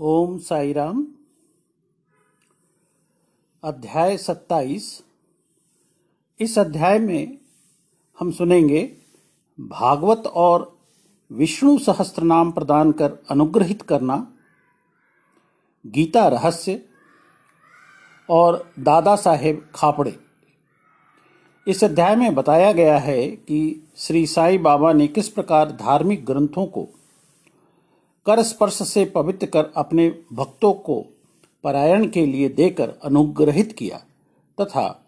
ओम साई राम अध्याय सत्ताईस। इस अध्याय में हम सुनेंगे, भागवत और विष्णु सहस्त्र नाम प्रदान कर अनुग्रहित करना, गीता रहस्य और दादा साहेब खापड़े। इस अध्याय में बताया गया है कि श्री साई बाबा ने किस प्रकार धार्मिक ग्रंथों को कर स्पर्श से पवित्र कर अपने भक्तों को परायण के लिए देकर अनुग्रहित किया, तथा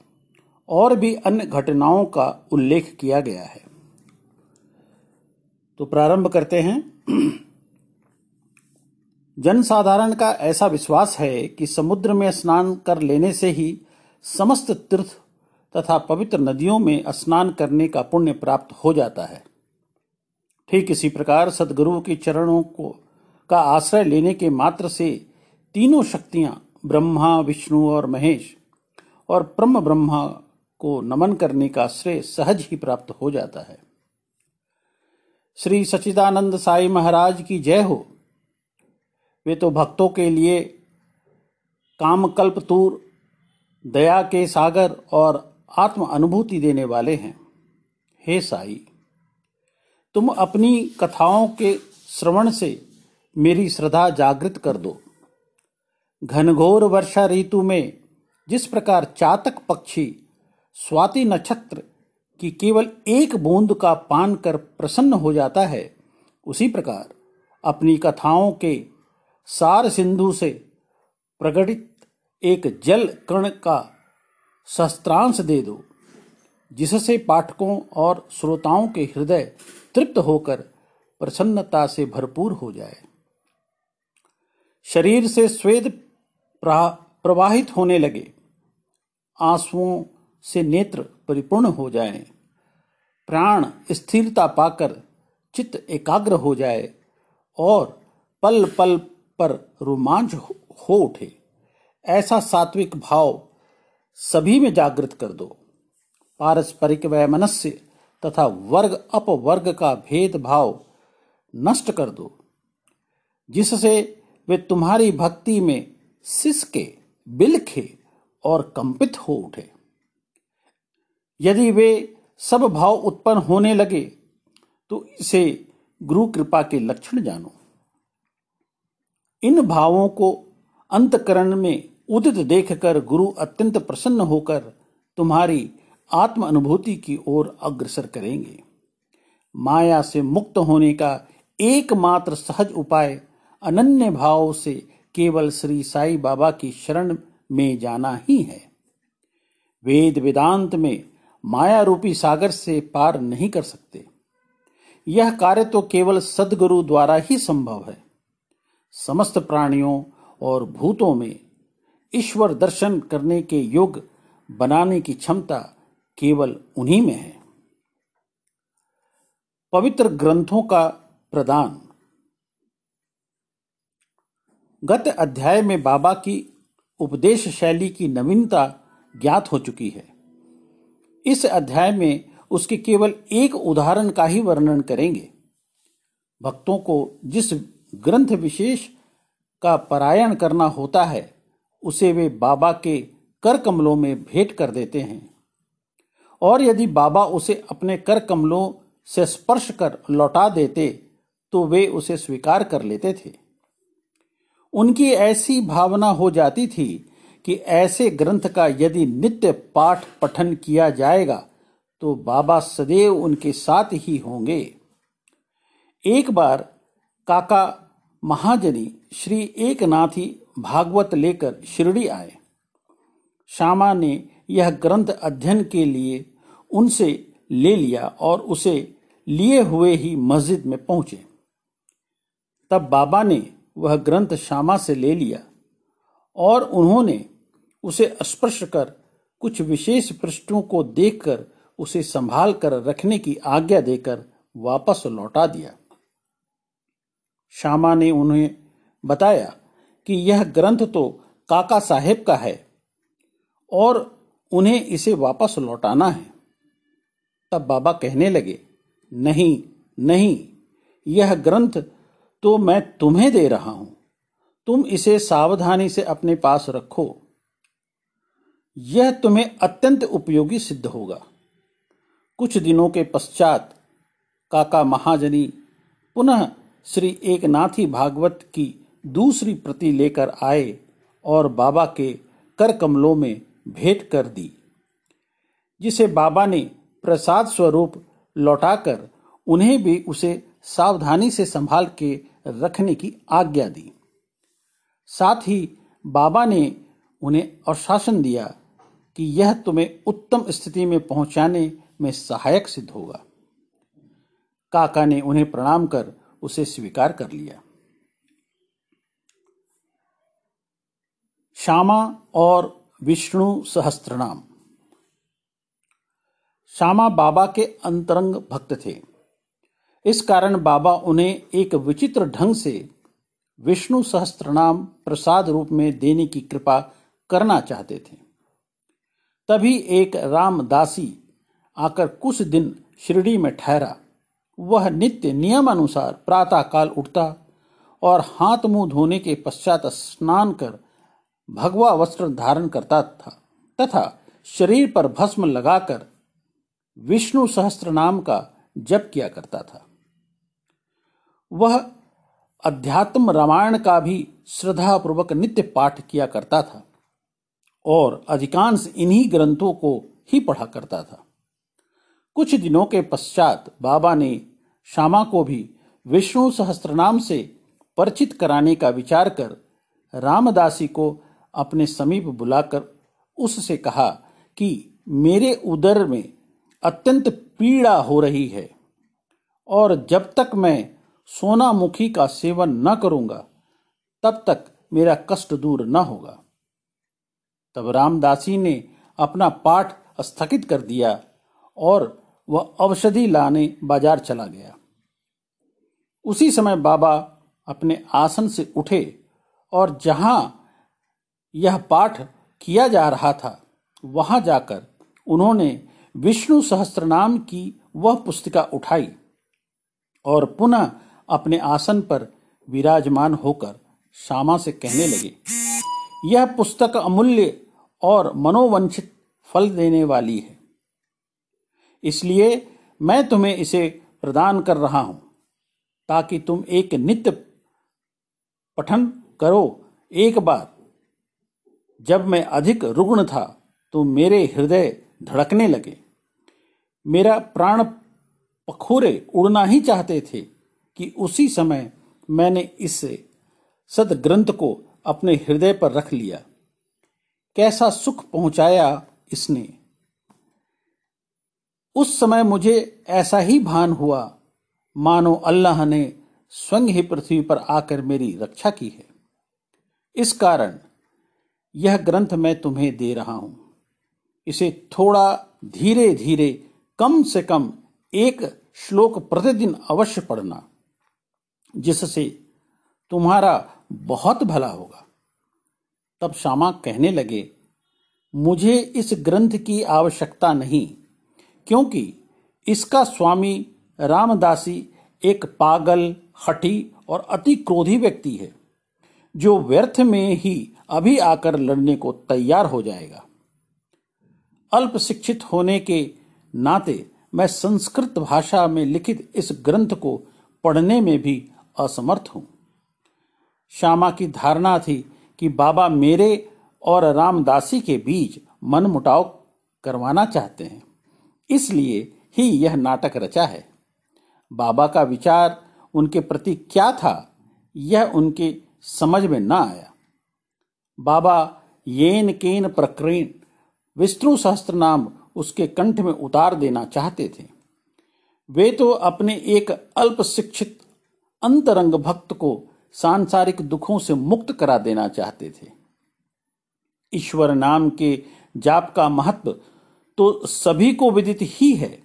और भी अन्य घटनाओं का उल्लेख किया गया है। तो प्रारंभ करते हैं। जनसाधारण का ऐसा विश्वास है कि समुद्र में स्नान कर लेने से ही समस्त तीर्थ तथा पवित्र नदियों में स्नान करने का पुण्य प्राप्त हो जाता है। ठीक इसी प्रकार सदगुरु के चरणों को का आश्रय लेने के मात्र से तीनों शक्तियाँ, ब्रह्मा, विष्णु और महेश और ब्रह्म ब्रह्मा को नमन करने का श्रेय सहज ही प्राप्त हो जाता है। श्री सचिदानंद साई महाराज की जय हो। वे तो भक्तों के लिए कामकल्प तूर दया के सागर और आत्म अनुभूति देने वाले हैं। हे साई, तुम अपनी कथाओं के श्रवण से मेरी श्रद्धा जागृत कर दो। घनघोर वर्षा ऋतु में जिस प्रकार चातक पक्षी, स्वाति नक्षत्र की केवल एक बूंद का पान कर प्रसन्न हो जाता है, उसी प्रकार अपनी कथाओं के सार सिंधु से प्रकटित एक जल कण का शस्त्रांश दे दो, जिससे पाठकों और श्रोताओं के हृदय तृप्त होकर प्रसन्नता से भरपूर हो जाए। शरीर से स्वेद प्रवाहित होने लगे। आंसुओं से नेत्र परिपूर्ण हो जाएँ, प्राण स्थिरता पाकर चित्त एकाग्र हो जाए और पल पल पर रोमांच हो उठे। ऐसा सात्विक भाव सभी में जागृत कर दो। पारस्परिक वैमनस्य तथा वर्ग अपवर्ग का भेदभाव नष्ट कर दो। जिससे वे तुम्हारी भक्ति में सिसके, बिलखे और कंपित हो उठे। यदि वे सब भाव उत्पन्न होने लगे तो इसे गुरु कृपा के लक्षण जानो। इन भावों को अंतकरण में उदित देखकर गुरु अत्यंत प्रसन्न होकर तुम्हारी आत्म अनुभूति की ओर अग्रसर करेंगे। माया से मुक्त होने का एकमात्र सहज उपाय अनन्य भाव से केवल श्री साई बाबा की शरण में जाना ही है। वेद वेदांत में माया रूपी सागर से पार नहीं कर सकते। यह कार्य तो केवल सदगुरु द्वारा ही संभव है। समस्त प्राणियों और भूतों में ईश्वर दर्शन करने के योग बनाने की क्षमता केवल उन्हीं में है। पवित्र ग्रंथों का प्रदान गत अध्याय में बाबा की उपदेश शैली की नवीनता ज्ञात हो चुकी है। इस अध्याय में उसके केवल एक उदाहरण का ही वर्णन करेंगे। भक्तों को जिस ग्रंथ विशेष का परायण करना होता है, उसे वे बाबा के कर कमलों में भेंट कर देते हैं। और यदि बाबा उसे अपने कर कमलों से स्पर्श कर लौटा देते तो वे उसे स्वीकार कर लेते थे। उनकी ऐसी भावना हो जाती थी कि ऐसे ग्रंथ का यदि नित्य पाठ पठन किया जाएगा तो बाबा सदैव उनके साथ ही होंगे। एक बार काका महाजनी श्री एकनाथी भागवत लेकर शिरडी आए। श्यामा ने यह ग्रंथ अध्ययन के लिए उनसे ले लिया और उसे लिए हुए ही मस्जिद में पहुँचे। तब बाबा ने वह ग्रंथ श्यामा से ले लिया और उन्होंने उसे स्पर्श कर कुछ विशेष पृष्ठों को देखकर उसे संभाल कर रखने की आज्ञा देकर वापस लौटा दिया। श्यामा ने उन्हें बताया कि यह ग्रंथ तो काका साहेब का है और उन्हें इसे वापस लौटाना है। तब बाबा कहने लगे, नहीं नहीं, यह ग्रंथ तो मैं तुम्हें दे रहा हूँ। तुम इसे सावधानी से अपने पास रखो। यह तुम्हें अत्यंत उपयोगी सिद्ध होगा। कुछ दिनों के पश्चात काका महाजनी पुनः श्री एकनाथी भागवत की दूसरी प्रति लेकर आए और बाबा के कर कमलों में भेंट कर दी, जिसे बाबा ने प्रसाद स्वरूप लौटाकर उन्हें भी उसे सावधानी से संभाल के रखने की आज्ञा दी। साथ ही बाबा ने उन्हें आश्वासन दिया कि यह तुम्हें उत्तम स्थिति में पहुँचाने में सहायक सिद्ध होगा। काका ने उन्हें प्रणाम कर उसे स्वीकार कर लिया। श्यामा और विष्णु सहस्त्रनाम। श्यामा बाबा के अंतरंग भक्त थे। इस कारण बाबा उन्हें एक विचित्र ढंग से विष्णु सहस्त्रनाम प्रसाद रूप में देने की कृपा करना चाहते थे। तभी एक रामदासी आकर कुछ दिन शिरडी में ठहरा। वह नित्य नियम अनुसार प्रातः काल उठता और हाथ मुँह धोने के पश्चात स्नान कर भगवा वस्त्र धारण करता था तथा शरीर पर भस्म लगाकर विष्णु सहस्त्र नाम का जप किया करता था। वह अध्यात्म रामायण का भी श्रद्धापूर्वक नित्य पाठ किया करता था और अधिकांश इन्हीं ग्रंथों को ही पढ़ा करता था। कुछ दिनों के पश्चात बाबा ने श्यामा को भी विष्णु सहस्त्रनाम से परिचित कराने का विचार कर रामदासी को अपने समीप बुलाकर उससे कहा कि मेरे उदर में अत्यंत पीड़ा हो रही है और जब तक मैं सोना मुखी का सेवन न करूँगा, तब तक मेरा कष्ट दूर न होगा। तब रामदासी ने अपना पाठ स्थगित कर दिया और वह औषधि लाने बाज़ार चला गया। उसी समय बाबा अपने आसन से उठे और जहाँ यह पाठ किया जा रहा था, वहाँ जाकर उन्होंने विष्णु सहस्त्रनाम की वह पुस्तिका उठाई और पुनः अपने आसन पर विराजमान होकर श्यामा से कहने लगे, यह पुस्तक अमूल्य और मनोवंचित फल देने वाली है। इसलिए मैं तुम्हें इसे प्रदान कर रहा हूँ, ताकि तुम एक नित्य पठन करो। एक बार जब मैं अधिक रुग्ण था तो मेरे हृदय धड़कने लगे। मेरा प्राण पखोरे उड़ना ही चाहते थे। कि उसी समय मैंने इस सदग्रंथ को अपने हृदय पर रख लिया। कैसा सुख पहुँचाया इसने। उस समय मुझे ऐसा ही भान हुआ, मानो अल्लाह ने स्वयं ही पृथ्वी पर आकर मेरी रक्षा की है। इस कारण यह ग्रंथ मैं तुम्हें दे रहा हूँ। इसे थोड़ा धीरे धीरे कम से कम एक श्लोक प्रतिदिन अवश्य पढ़ना। जिससे तुम्हारा बहुत भला होगा। तब श्यामा कहने लगे, मुझे इस ग्रंथ की आवश्यकता नहीं, क्योंकि इसका स्वामी रामदासी एक पागल, हठी और अति क्रोधी व्यक्ति है, जो व्यर्थ में ही अभी आकर लड़ने को तैयार हो जाएगा। अल्प शिक्षित होने के नाते मैं संस्कृत भाषा में लिखित इस ग्रंथ को पढ़ने में भी असमर्थ हूँ। श्यामा की धारणा थी कि बाबा मेरे और रामदासी के बीच मन मुटाव करवाना चाहते हैं। इसलिए ही यह नाटक रचा है। बाबा का विचार उनके प्रति क्या था, यह उनके समझ में न आया। बाबा येन केन प्रकृण विष्णु सहस्त्र नाम उसके कंठ में उतार देना चाहते थे। वे तो अपने एक अल्प शिक्षित अंतरंग भक्त को सांसारिक दुखों से मुक्त करा देना चाहते थे। ईश्वर नाम के जाप का महत्व तो सभी को विदित ही है।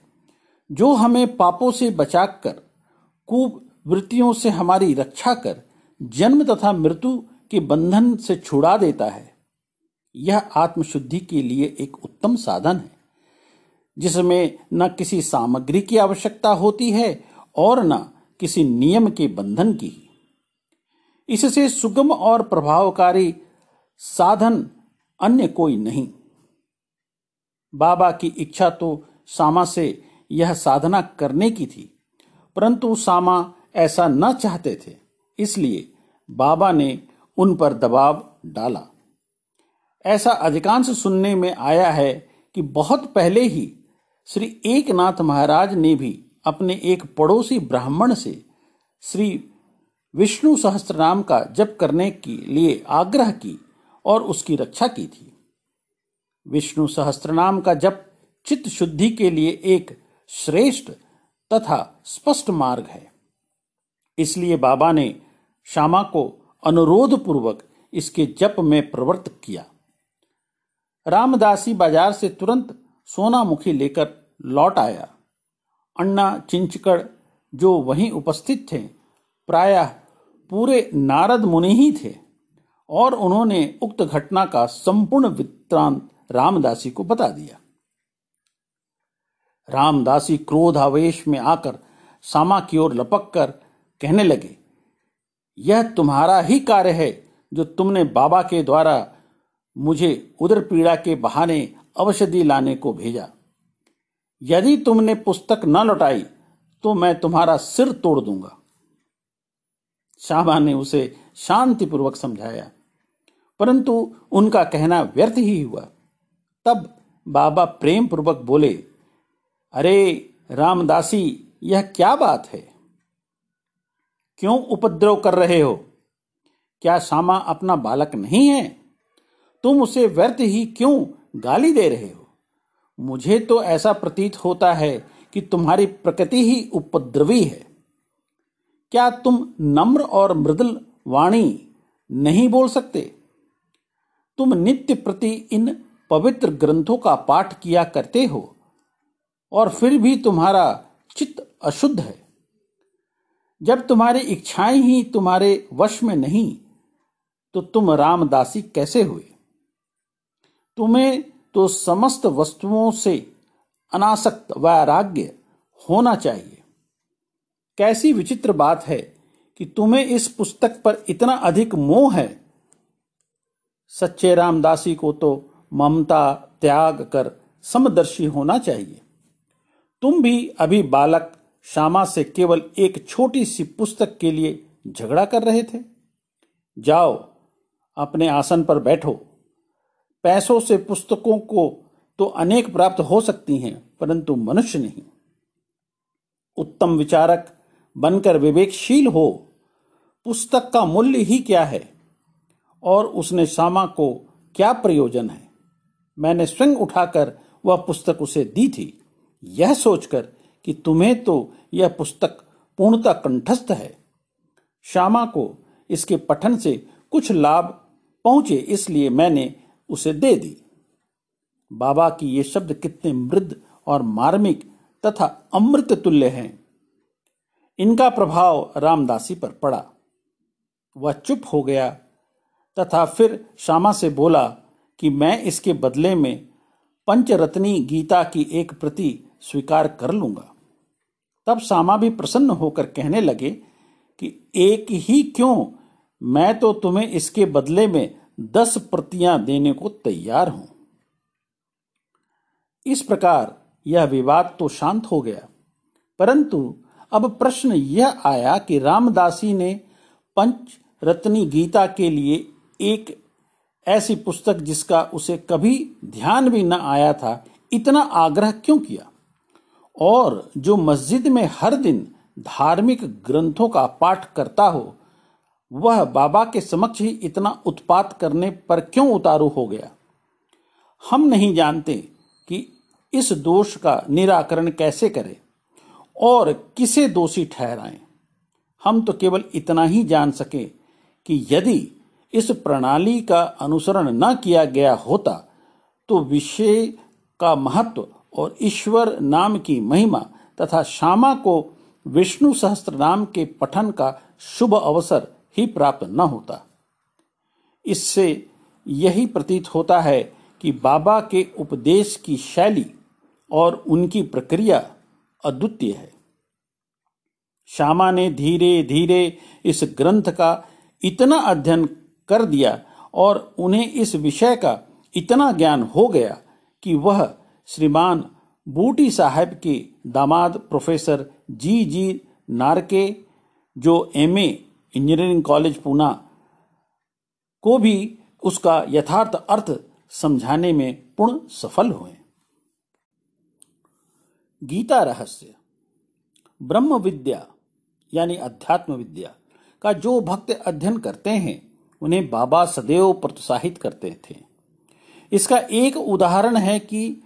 जो हमें पापों से बचाकर, कुवृत्तियों से हमारी रक्षा कर, जन्म तथा मृत्यु के बंधन से छुड़ा देता है, यह आत्मशुद्धि के लिए एक उत्तम साधन है, जिसमें न किसी सामग्री की आवश्यकता होती है और न किसी नियम के बंधन की। इससे सुगम और प्रभावकारी साधन अन्य कोई नहीं। बाबा की इच्छा तो सामा से यह साधना करने की थी, परंतु सामा ऐसा न चाहते थे, इसलिए बाबा ने उन पर दबाव डाला। ऐसा अधिकांश सुनने में आया है कि बहुत पहले ही श्री एकनाथ महाराज ने भी अपने एक पड़ोसी ब्राह्मण से श्री विष्णु सहस्त्रनाम का जप करने के लिए आग्रह की और उसकी रक्षा की थी। विष्णु सहस्त्रनाम का जप चित्त शुद्धि के लिए एक श्रेष्ठ तथा स्पष्ट मार्ग है। इसलिए बाबा ने श्यामा को अनुरोध पूर्वक इसके जप में प्रवृत्त किया। रामदासी बाज़ार से तुरंत सोनामुखी लेकर लौट आया। अन्ना चिंचकड़ जो वहीं उपस्थित थे, प्रायः पूरे नारद मुनि ही थे और उन्होंने उक्त घटना का संपूर्ण वृत्तांत रामदासी को बता दिया। रामदासी क्रोध आवेश में आकर सामा की ओर लपक कर कहने लगे, यह तुम्हारा ही कार्य है जो तुमने बाबा के द्वारा मुझे उदर पीड़ा के बहाने औषधि लाने को भेजा। यदि तुमने पुस्तक न लौटाई तो मैं तुम्हारा सिर तोड़ दूँगा। श्यामा ने उसे शांतिपूर्वक समझाया। परंतु उनका कहना व्यर्थ ही हुआ। तब बाबा प्रेम पूर्वक बोले, अरे रामदासी, यह क्या बात है? क्यों उपद्रव कर रहे हो? क्या श्यामा अपना बालक नहीं है? तुम उसे व्यर्थ ही क्यों गाली दे रहे हो? मुझे तो ऐसा प्रतीत होता है कि तुम्हारी प्रकृति ही उपद्रवी है। क्या तुम नम्र और मृदुल वाणी नहीं बोल सकते? तुम नित्य प्रति इन पवित्र ग्रंथों का पाठ किया करते हो, और फिर भी तुम्हारा चित्त अशुद्ध है। जब तुम्हारी इच्छाएँ ही तुम्हारे वश में नहीं तो तुम रामदासी कैसे हुए? तुम्हें तो समस्त वस्तुओं से अनासक्त वैराग्य होना चाहिए। कैसी विचित्र बात है कि तुम्हें इस पुस्तक पर इतना अधिक मोह है। सच्चे रामदासी को तो ममता, त्याग कर समदर्शी होना चाहिए। तुम भी अभी बालक श्यामा से केवल एक छोटी सी पुस्तक के लिए झगड़ा कर रहे थे। जाओ, अपने आसन पर बैठो। पैसों से पुस्तकों को तो अनेक प्राप्त हो सकती हैं, परंतु मनुष्य नहीं। उत्तम विचारक बनकर विवेकशील हो, पुस्तक का मूल्य ही क्या है? और उसने श्यामा को क्या प्रयोजन है? मैंने स्वयं उठाकर वह पुस्तक उसे दी थी। यह सोचकर कि तुम्हें तो यह पुस्तक पूर्णता कंठस्थ है। श्यामा को इसके पठन से कुछ लाभ पहुँचे, इसलिए मैंने उसे दे दी। बाबा की ये शब्द कितने मृद और मार्मिक तथा अमृत तुल्य हैं। इनका प्रभाव रामदासी पर पड़ा। वह चुप हो गया तथा फिर श्यामा से बोला कि मैं इसके बदले में पंचरत्नी गीता की एक प्रति स्वीकार कर लूँगा। तब श्यामा भी प्रसन्न होकर कहने लगे कि एक ही क्यों? मैं तो तुम्हें इसके बदले में दस प्रतियाँ देने को तैयार हूँ। इस प्रकार यह विवाद तो शांत हो गया, परंतु अब प्रश्न यह आया कि रामदासी ने पंच रत्नी गीता के लिए एक ऐसी पुस्तक जिसका उसे कभी ध्यान भी न आया था, इतना आग्रह क्यों किया? और जो मस्जिद में हर दिन धार्मिक ग्रंथों का पाठ करता हो वह बाबा के समक्ष ही इतना उत्पात करने पर क्यों उतारू हो गया? हम नहीं जानते कि इस दोष का निराकरण कैसे करें और किसे दोषी ठहराएँ। हम तो केवल इतना ही जान सके कि यदि इस प्रणाली का अनुसरण न किया गया होता तो विषय का महत्व और ईश्वर नाम की महिमा तथा श्यामा को विष्णु सहस्त्र नाम के पठन का शुभ अवसर ही प्राप्त न होता। इससे यही प्रतीत होता है कि बाबा के उपदेश की शैली और उनकी प्रक्रिया अद्वितीय है। श्यामा ने धीरे धीरे इस ग्रंथ का इतना अध्ययन कर दिया और उन्हें इस विषय का इतना ज्ञान हो गया कि वह श्रीमान बूटी साहब के दामाद प्रोफेसर जी जी नारके, जो एमए इंजीनियरिंग कॉलेज पूना को भी उसका यथार्थ अर्थ समझाने में पूर्ण सफल हुए। गीता रहस्य ब्रह्म विद्या यानी अध्यात्म विद्या का जो भक्त अध्ययन करते हैं, उन्हें बाबा सदैव प्रोत्साहित करते थे। इसका एक उदाहरण है कि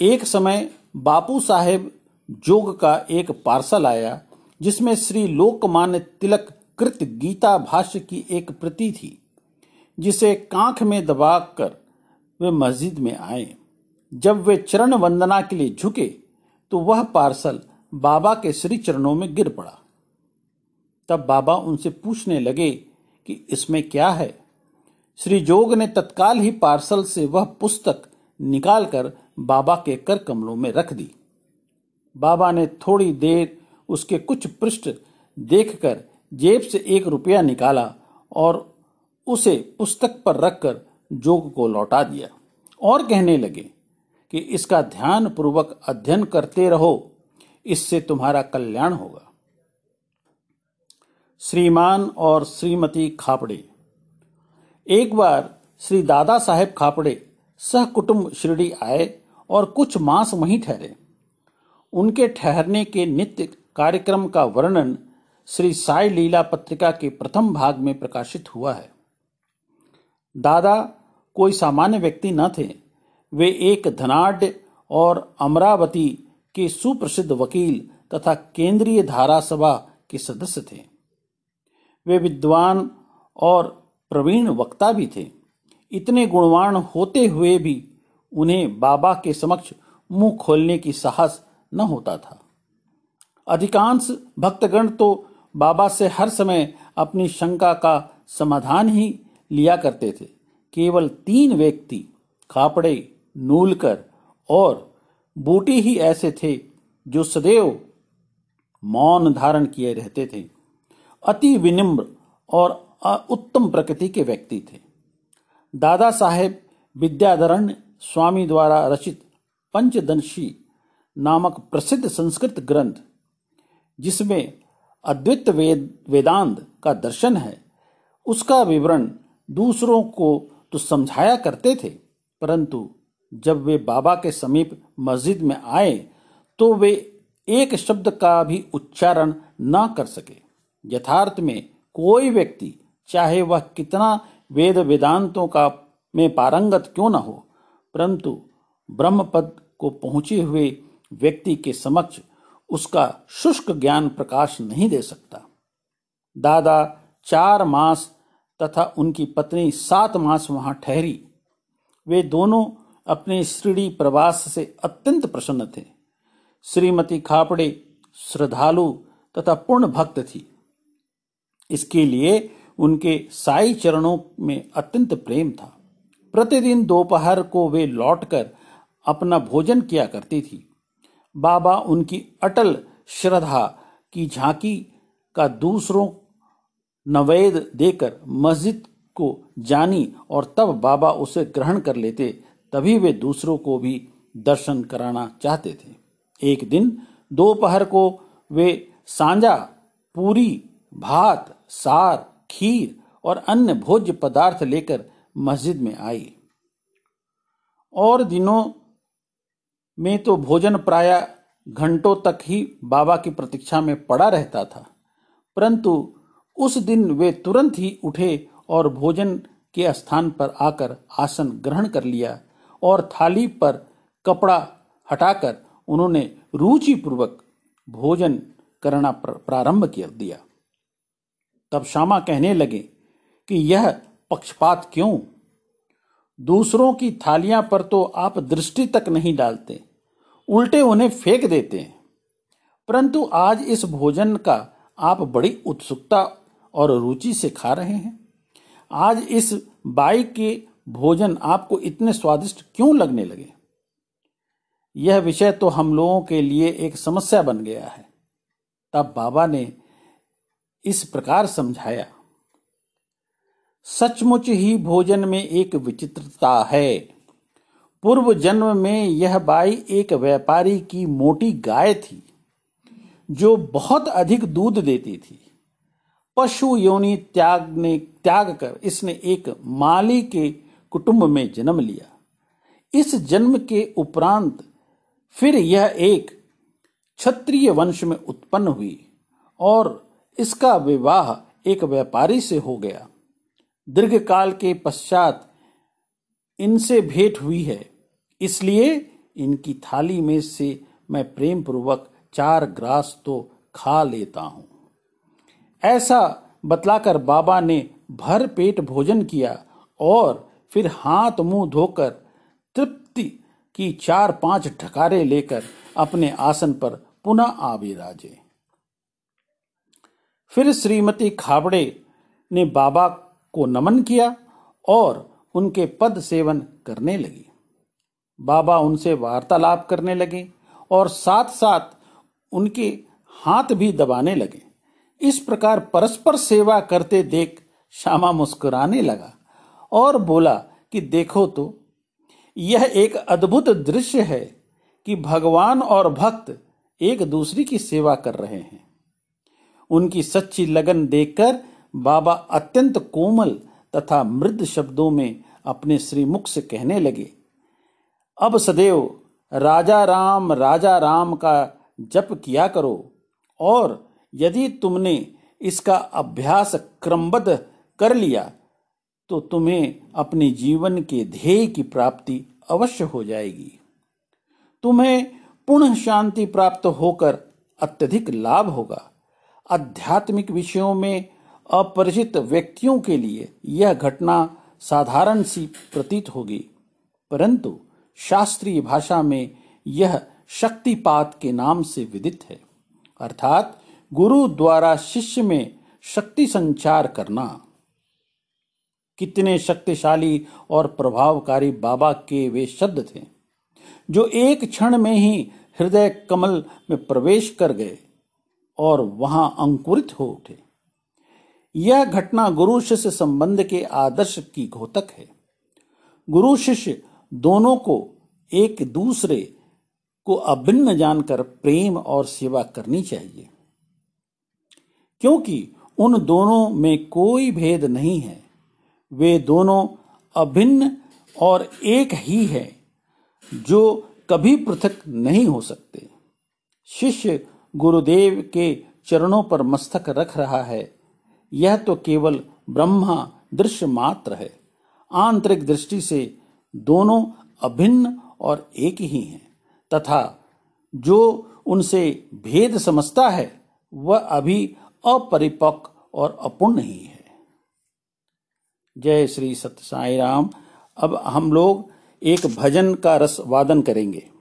एक समय बापू साहेब जोग का एक पार्सल आया, जिसमें श्री लोकमान्य तिलक कृत गीता भाष्य की एक प्रति थी, जिसे कांख में दबाकर वे मस्जिद में आए। जब वे चरण वंदना के लिए झुके तो वह पार्सल बाबा के श्री चरणों में गिर पड़ा। तब बाबा उनसे पूछने लगे कि इसमें क्या है? श्री जोग ने तत्काल ही पार्सल से वह पुस्तक निकालकर बाबा के कर कमलों में रख दी। बाबा ने थोड़ी देर उसके कुछ पृष्ठ देखकर जेब से एक रुपया निकाला और उसे पुस्तक पर रखकर जोग को लौटा दिया। और कहने लगे कि इसका ध्यान पूर्वक अध्ययन करते रहो, इससे तुम्हारा कल्याण होगा। श्रीमान और श्रीमती खापड़े। एक बार श्री दादा साहेब खापड़े सह कुटुंब शिरडी आए और कुछ मास वहीं ठहरे। उनके ठहरने के नित्य कार्यक्रम का वर्णन श्री साई लीला पत्रिका के प्रथम भाग में प्रकाशित हुआ है। दादा, कोई सामान्य व्यक्ति न थे। वे एक धनाढ़ और अमरावती के सुप्रसिद्ध वकील तथा केंद्रीय धारा सभा के सदस्य थे। वे विद्वान और प्रवीण वक्ता भी थे। इतने गुणवान होते हुए भी उन्हें बाबा के समक्ष मुँह खोलने की साहस न होता था। अधिकांश भक्तगण तो बाबा से हर समय अपनी शंका का समाधान ही लिया करते थे। केवल तीन व्यक्ति, खापड़े, नूलकर और बूटी ही ऐसे थे जो सदैव मौन धारण किए रहते थे। अति विनिम्र और उत्तम प्रकृति के व्यक्ति थे। दादा साहेब विद्याधरण स्वामी द्वारा रचित पंचदंशी नामक प्रसिद्ध संस्कृत ग्रंथ, जिसमें अद्वित वेद, वेदांत का दर्शन है। उसका विवरण दूसरों को तो समझाया करते थे, परंतु जब वे बाबा के समीप मस्जिद में आए तो वे एक शब्द का भी उच्चारण न कर सके। यथार्थ में कोई व्यक्ति, चाहे वह कितना वेद वेदांतों का में पारंगत क्यों न हो, परंतु ब्रह्म पद को पहुँचे हुए व्यक्ति के समक्ष उसका शुष्क ज्ञान प्रकाश नहीं दे सकता। दादा चार मास तथा उनकी पत्नी सात मास वहाँ ठहरी। वे दोनों अपने श्रीडी प्रवास से अत्यंत प्रसन्न थे। श्रीमती खापड़े श्रद्धालु तथा पूर्ण भक्त थी। इसके लिए उनके साई चरणों में अत्यंत प्रेम था। प्रतिदिन दोपहर को वे लौटकर अपना भोजन किया करती थी। बाबा उनकी अटल श्रद्धा की झांकी का दूसरों नवेद देकर मस्जिद को जानी और तब बाबा उसे ग्रहण कर लेते, तभी वे दूसरों को भी दर्शन कराना चाहते थे। एक दिन दोपहर को वे सांझा पूरी, भात, सार, खीर और अन्य भोज्य पदार्थ लेकर मस्जिद में आई और दिनों में तो भोजन प्राय घंटों तक ही बाबा की प्रतीक्षा में पड़ा रहता था, परंतु उस दिन वे तुरंत ही उठे और भोजन के स्थान पर आकर आसन ग्रहण कर लिया और थाली पर कपड़ा हटाकर उन्होंने रुचि पूर्वक भोजन करना प्रारंभ कर दिया। तब श्यामा कहने लगे कि यह पक्षपात क्यों? दूसरों की थालियाँ पर तो आप दृष्टि तक नहीं डालते, उल्टे उन्हें फेंक देते हैं। परंतु आज इस भोजन का आप बड़ी उत्सुकता और रुचि से खा रहे हैं। आज इस बाई के भोजन आपको इतने स्वादिष्ट क्यों लगने लगे? यह विषय तो हम लोगों के लिए एक समस्या बन गया है। तब बाबा ने इस प्रकार समझाया। सचमुच ही भोजन में एक विचित्रता है। पूर्व जन्म में यह बाई एक व्यापारी की मोटी गाय थी, जो बहुत अधिक दूध देती थी। पशु योनि त्याग ने त्याग कर इसने एक माली के कुटुंब में जन्म लिया। इस जन्म के उपरांत फिर यह एक क्षत्रिय वंश में उत्पन्न हुई और इसका विवाह एक व्यापारी से हो गया। दीर्घ काल के पश्चात इनसे भेंट हुई है। इसलिए इनकी थाली में से मैं प्रेम पूर्वक चार ग्रास तो खा लेता हूँ। ऐसा बतलाकर बाबा ने भर पेट भोजन किया और फिर हाथ मुँह धोकर तृप्ति की चार पाँच ढकारे लेकर अपने आसन पर पुनः आ विराजे फिर श्रीमती खाबड़े ने बाबा को नमन किया और उनके पद सेवन करने लगी। बाबा उनसे वार्तालाप करने लगे और साथ साथ उनके हाथ भी दबाने लगे। इस प्रकार परस्पर सेवा करते देख श्यामा मुस्कुराने लगा और बोला कि देखो तो यह एक अद्भुत दृश्य है कि भगवान और भक्त एक दूसरे की सेवा कर रहे हैं। उनकी सच्ची लगन देखकर बाबा अत्यंत कोमल तथा मृद शब्दों में अपने श्रीमुख से कहने लगे, अब सदैव राजा राम राजा राम का जप किया करो, और यदि तुमने इसका अभ्यास क्रमबद्ध कर लिया तो तुम्हें अपने जीवन के ध्येय की प्राप्ति अवश्य हो जाएगी। तुम्हें पुनः शांति प्राप्त होकर अत्यधिक लाभ होगा। आध्यात्मिक विषयों में अपरिचित व्यक्तियों के लिए यह घटना साधारण सी प्रतीत होगी। परंतु शास्त्रीय भाषा में यह शक्तिपात के नाम से विदित है। अर्थात गुरु द्वारा शिष्य में शक्ति संचार करना। कितने शक्तिशाली और प्रभावकारी बाबा के वे शब्द थे, जो एक क्षण में ही हृदय कमल में प्रवेश कर गए और वहाँ अंकुरित हो उठे। यह घटना गुरु शिष्य संबंध के आदर्श की घोतक है। गुरु शिष्य दोनों को एक दूसरे को अभिन्न जानकर प्रेम और सेवा करनी चाहिए। क्योंकि उन दोनों में कोई भेद नहीं है। वे दोनों अभिन्न और एक ही है, जो कभी पृथक नहीं हो सकते। शिष्य गुरुदेव के चरणों पर मस्तक रख रहा है। यह तो केवल ब्रह्मा दृश्य मात्र है। आंतरिक दृष्टि से दोनों अभिन्न और एक ही हैं, तथा जो उनसे भेद समझता है, वह अभी अपरिपक्व और अपूर्ण ही है। जय श्री सत्य साई राम। अब हम लोग एक भजन का रस वादन करेंगे।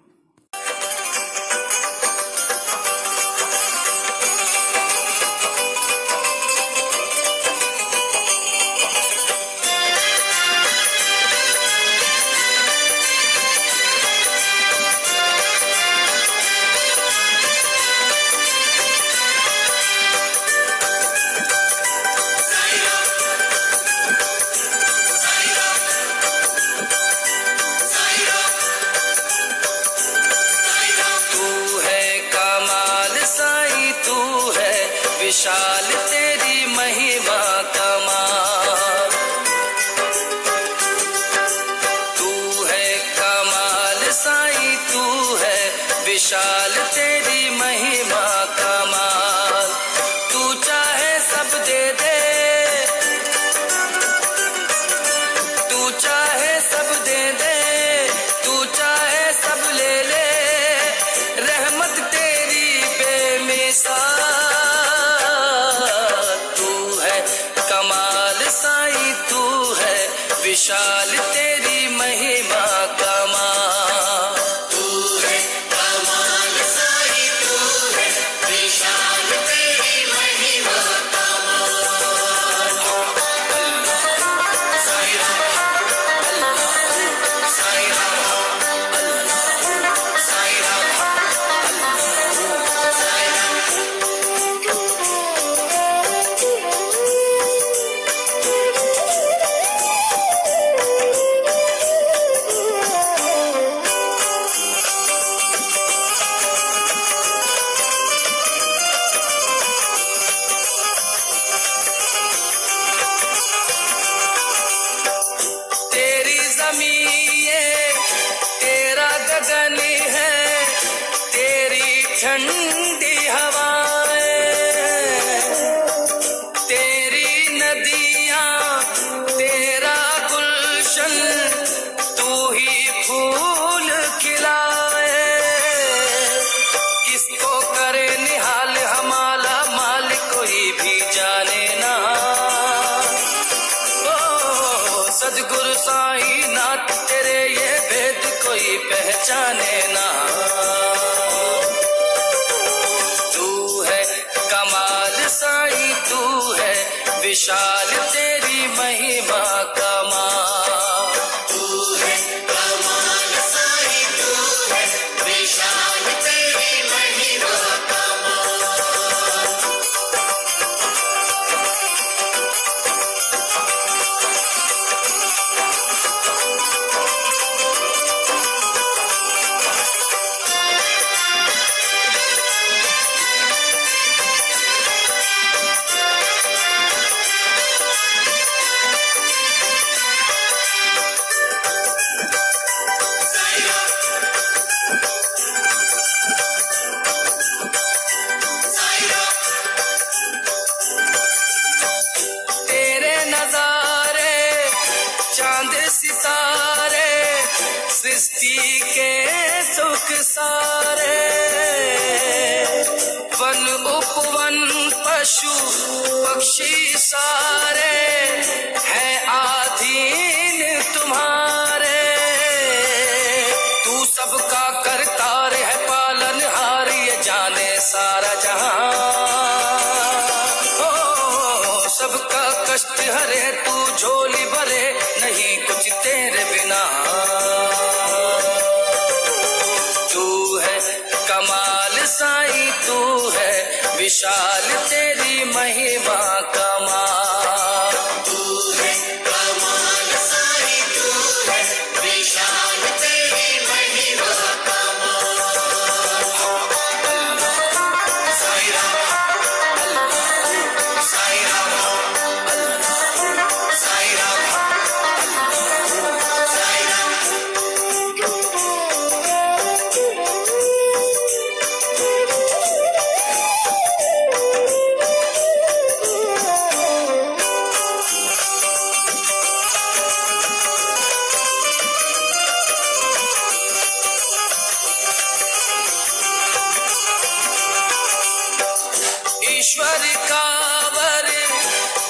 ईश्वर का वर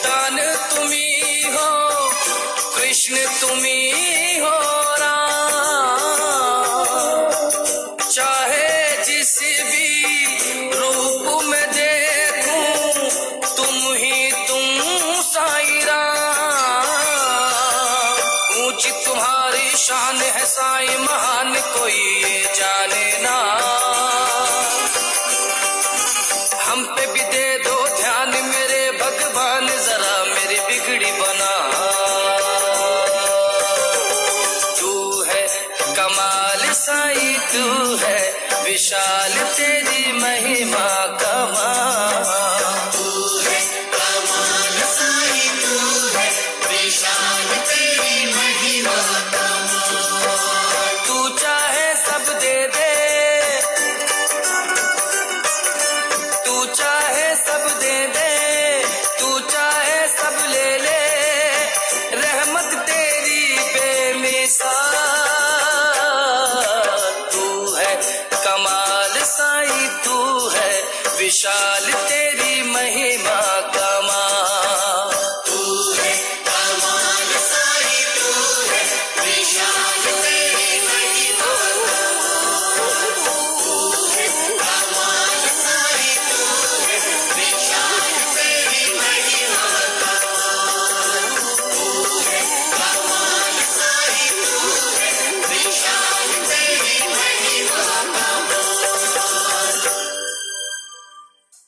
दान तुम्ही हो कृष्ण तुम्ही